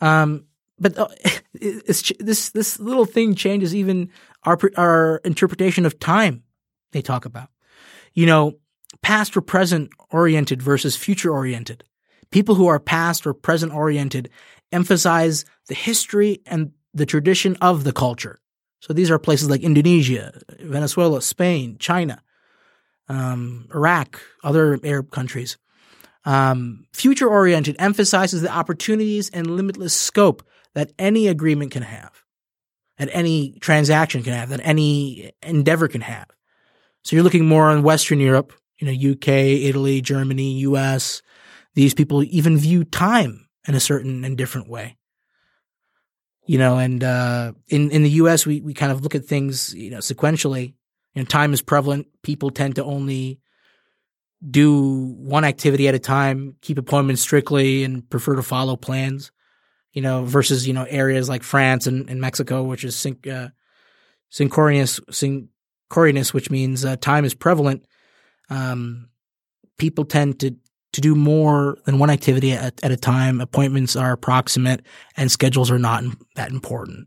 Um, but uh, this this little thing changes even our our interpretation of time. They talk about, you know, past or present oriented versus future oriented. People who are past or present oriented emphasize the history and the tradition of the culture. So these are places like Indonesia, Venezuela, Spain, China, um, Iraq, other Arab countries. Um, future oriented emphasizes the opportunities and limitless scope that any agreement can have, that any transaction can have, that any endeavor can have. So you're looking more on Western Europe, you know, UK, Italy, Germany, US. These people even view time in a certain and different way. You know, and uh, in in the US, we we kind of look at things, you know, sequentially. You know, time is prevalent. People tend to only do one activity at a time, keep appointments strictly, and prefer to follow plans. You know, versus you know areas like France and, and Mexico, which is sync, uh, synchronous, synchronous, which means uh, time is prevalent. Um, people tend to to do more than one activity at, at a time. Appointments are approximate, and schedules are not that important.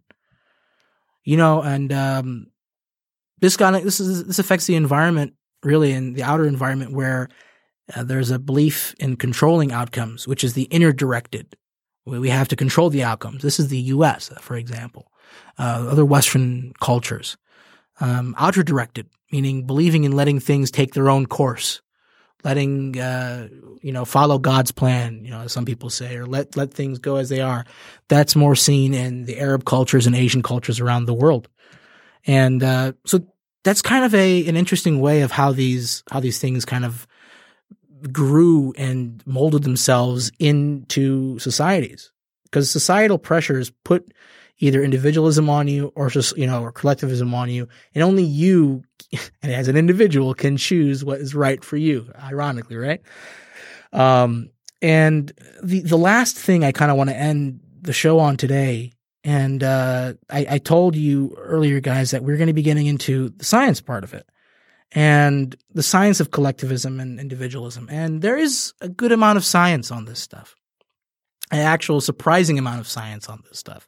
You know, and um, this kind of this is this affects the environment really in the outer environment where uh, there's a belief in controlling outcomes, which is the inner directed. We have to control the outcomes. This is the U.S., for example. Uh, other Western cultures, um, outer directed, meaning believing in letting things take their own course, letting uh, you know follow God's plan. You know, some people say, or let let things go as they are. That's more seen in the Arab cultures and Asian cultures around the world, and uh, so that's kind of a an interesting way of how these how these things kind of grew and molded themselves into societies because societal pressures put either individualism on you or just you know or collectivism on you. And only you and as an individual can choose what is right for you ironically right? Um and the the last thing i kind of want to end the show on today and uh, I, I, told you earlier, guys, that we're going to be getting into the science part of it and the science of collectivism and individualism. And there is a good amount of science on this stuff, an actual surprising amount of science on this stuff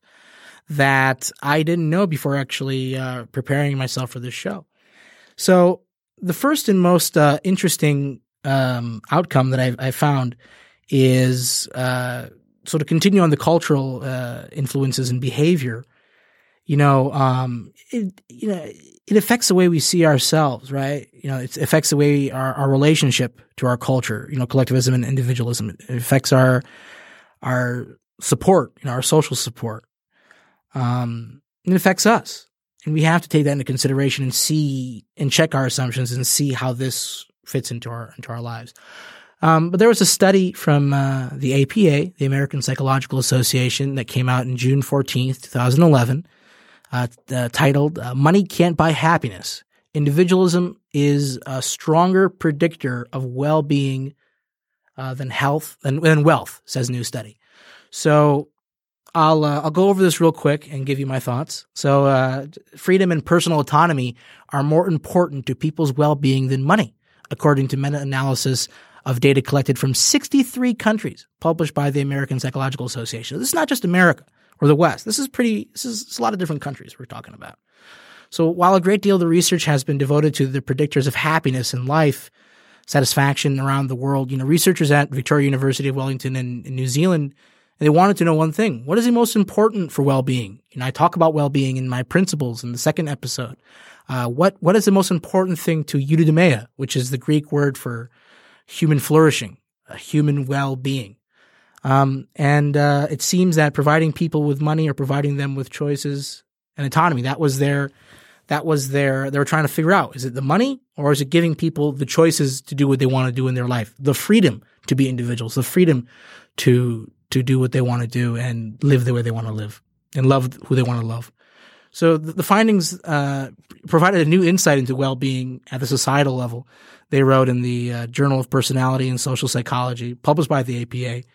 that I didn't know before actually uh, preparing myself for this show. So, the first and most uh, interesting um, outcome that I've, I found is uh, sort of continue on the cultural uh, influences and behavior, you know, um, it you know it affects the way we see ourselves, right? You know, it affects the way our, our relationship to our culture, you know, collectivism and individualism. It affects our our support, you know, our social support. Um, it affects us, and we have to take that into consideration and see and check our assumptions and see how this fits into our into our lives. Um, but there was a study from uh, the APA, the American Psychological Association, that came out in June 14th, 2011, uh, uh, titled uh, Money Can't Buy Happiness. Individualism is a stronger predictor of well being uh, than health than, than wealth, says new study. So I'll uh, I'll go over this real quick and give you my thoughts. So uh, freedom and personal autonomy are more important to people's well-being than money, according to meta-analysis of data collected from 63 countries published by the American Psychological Association. This is not just America or the West. This is pretty. This is a lot of different countries we're talking about. So while a great deal of the research has been devoted to the predictors of happiness in life, satisfaction around the world, you know, researchers at Victoria University of Wellington in, in New Zealand they wanted to know one thing. What is the most important for well-being? Know, I talk about well-being in my principles in the second episode. Uh, what, what is the most important thing to eudaimonia, which is the Greek word for human flourishing, human well-being? Um, and, uh, it seems that providing people with money or providing them with choices and autonomy, that was their, that was their, they were trying to figure out, is it the money or is it giving people the choices to do what they want to do in their life? The freedom to be individuals, the freedom to, to do what they want to do and live the way they want to live and love who they want to love. So the, the findings uh, provided a new insight into well-being at the societal level. They wrote in the uh, Journal of Personality and Social Psychology, published by the APA,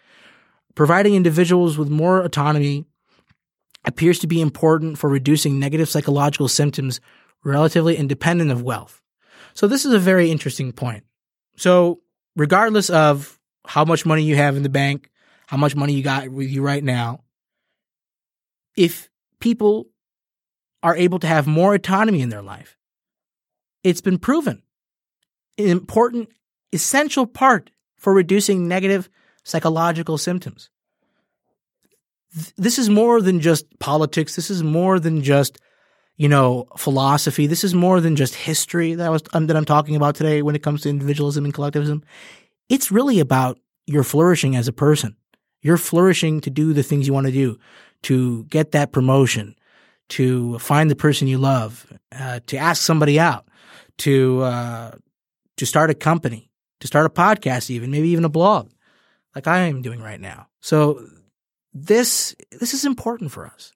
providing individuals with more autonomy appears to be important for reducing negative psychological symptoms relatively independent of wealth. So this is a very interesting point. So regardless of how much money you have in the bank, how much money you got with you right now, if people are able to have more autonomy in their life, it's been proven an important, essential part for reducing negative psychological symptoms. This is more than just politics. This is more than just, you know, philosophy. This is more than just history that I was um, that I'm talking about today when it comes to individualism and collectivism. It's really about your flourishing as a person. You're flourishing to do the things you want to do, to get that promotion, to find the person you love, uh, to ask somebody out, to uh, to start a company, to start a podcast, even maybe even a blog, like I am doing right now. So this this is important for us.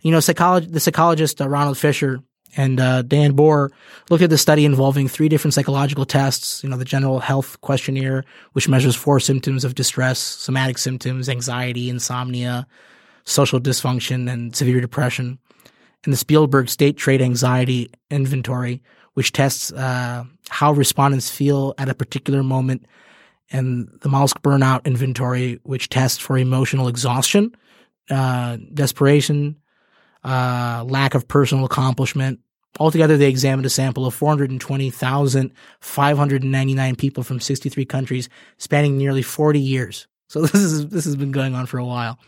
You know, psycholog- the psychologist uh, Ronald Fischer and uh, Dan Boer looked at the study involving three different psychological tests. You know, the general health questionnaire, which measures four symptoms of distress, somatic symptoms, anxiety, insomnia, social dysfunction, and severe depression. And the Spielberger State Trait Anxiety Inventory, which tests uh, how respondents feel at a particular moment. And the Maslach Burnout Inventory, which tests for emotional exhaustion, uh, desperation, uh, lack of personal accomplishment. Altogether, they examined a sample of 420,599 people from 63 countries spanning nearly 40 years. So this is, this has been going on for a while.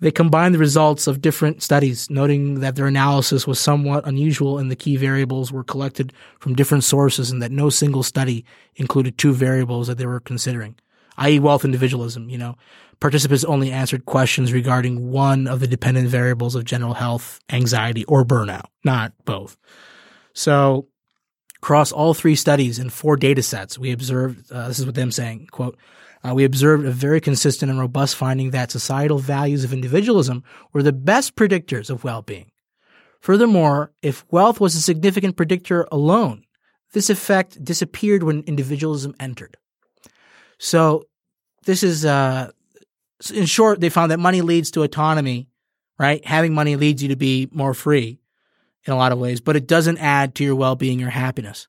They combined the results of different studies, noting that their analysis was somewhat unusual and the key variables were collected from different sources and that no single study included two variables that they were considering, i.e. wealth individualism, you know participants only answered questions regarding one of the dependent variables of general health, anxiety, or burnout, not both. So, across all three studies and four data sets, we observed, uh, this is what them saying, quote, uh, we observed a very consistent and robust finding that societal values of individualism were the best predictors of well-being. Furthermore, if wealth was a significant predictor alone, this effect disappeared when individualism entered. So this is uh, in short, they found that money leads to autonomy, right? Having money leads you to be more free in a lot of ways, but it doesn't add to your well-being or happiness.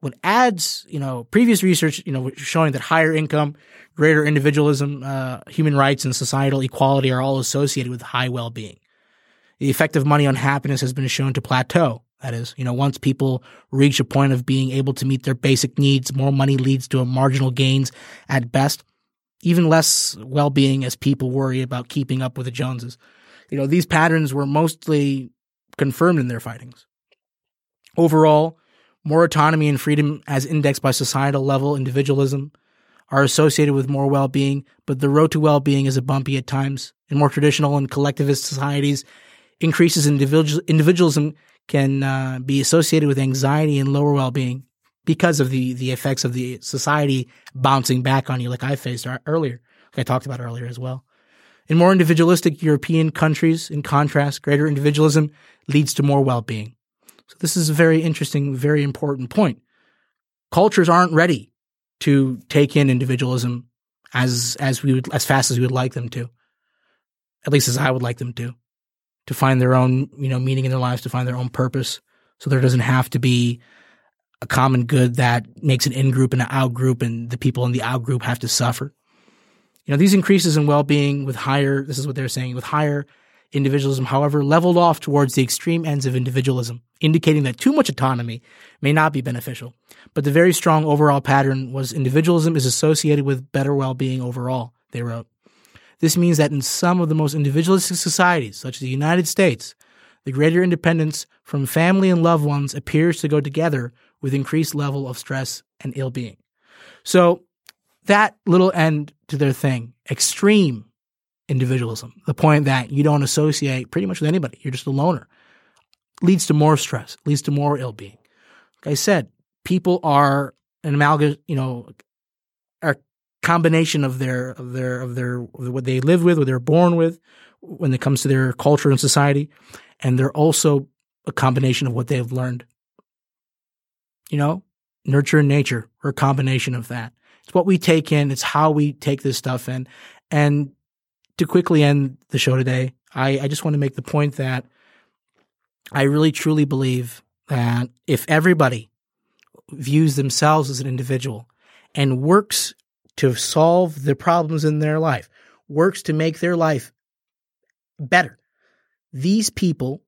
What adds, you know, previous research, you know, showing that higher income, greater individualism, uh, human rights, and societal equality are all associated with high well-being. The effect of money on happiness has been shown to plateau. That is, you know, once people reach a point of being able to meet their basic needs, more money leads to marginal gains at best even less well being as people worry about keeping up with the Joneses. You know, these patterns were mostly confirmed in their findings. Overall, more autonomy and freedom as indexed by societal level individualism are associated with more well being, but the road to well being is a bumpy at times. In more traditional and collectivist societies, increases in individualism can uh, be associated with anxiety and lower well being. because of the the effects of the society bouncing back on you, like I faced earlier, like I talked about earlier as well. In more individualistic European countries, in contrast, greater individualism leads to more well being. So, this is a very interesting, very important point. Cultures aren't ready to take in individualism as as we would as fast as we would like them to. At least as I would like them to. To find their own, you know, meaning in their lives, to find their own purpose. So there doesn't have to be a common good that makes an in group and an out group and the people in the out group have to suffer. You know, these increases in well being with higher this is what they're saying, with higher individualism, however, leveled off towards the extreme ends of individualism, indicating that too much autonomy may not be beneficial. But the very strong overall pattern was individualism is associated with better well being overall, they wrote. This means that in some of the most individualistic societies, such as the United States, the greater independence from family and loved ones appears to go together with increased level of stress and ill being. So that little end to their thing, extreme individualism, the point that you don't associate pretty much with anybody, you're just a loner, leads to more stress, leads to more ill being. Like I said, people are an amalgam, you know, combination of their of their of their what they live with, what they're born with, when it comes to their culture and society, and they're also a combination of what they've learned. You know, nurture and nature are a combination of that. It's what we take in. It's how we take this stuff in. And to quickly end the show today, I, I just want to make the point that I really truly believe that if everybody views themselves as an individual and works to solve the problems in their life, works to make their life better, these people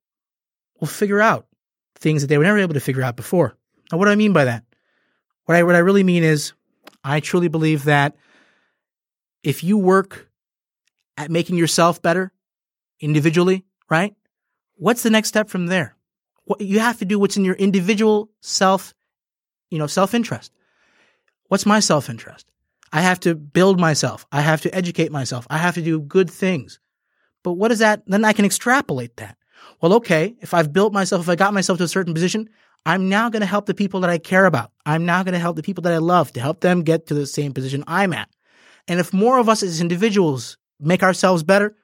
will figure out things that they were never able to figure out before. Now, what do I mean by that? What I, what I really mean is, I truly believe that if you work at making yourself better individually, right? What's the next step from there? What, you have to do what's in your individual self, you know, self interest. What's my self interest? I have to build myself. I have to educate myself. I have to do good things. But what is that? Then I can extrapolate that. Well, okay, if I've built myself, if I got myself to a certain position, I'm now going to help the people that I care about. I'm now going to help the people that I love to help them get to the same position I'm at. And if more of us as individuals make ourselves better,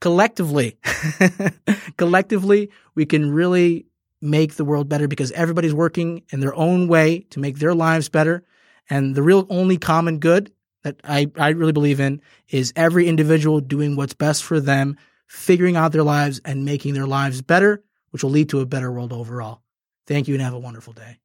collectively, collectively, we can really make the world better because everybody's working in their own way to make their lives better. And the real only common good that I, I really believe in is every individual doing what's best for them, figuring out their lives and making their lives better, which will lead to a better world overall. Thank you and have a wonderful day.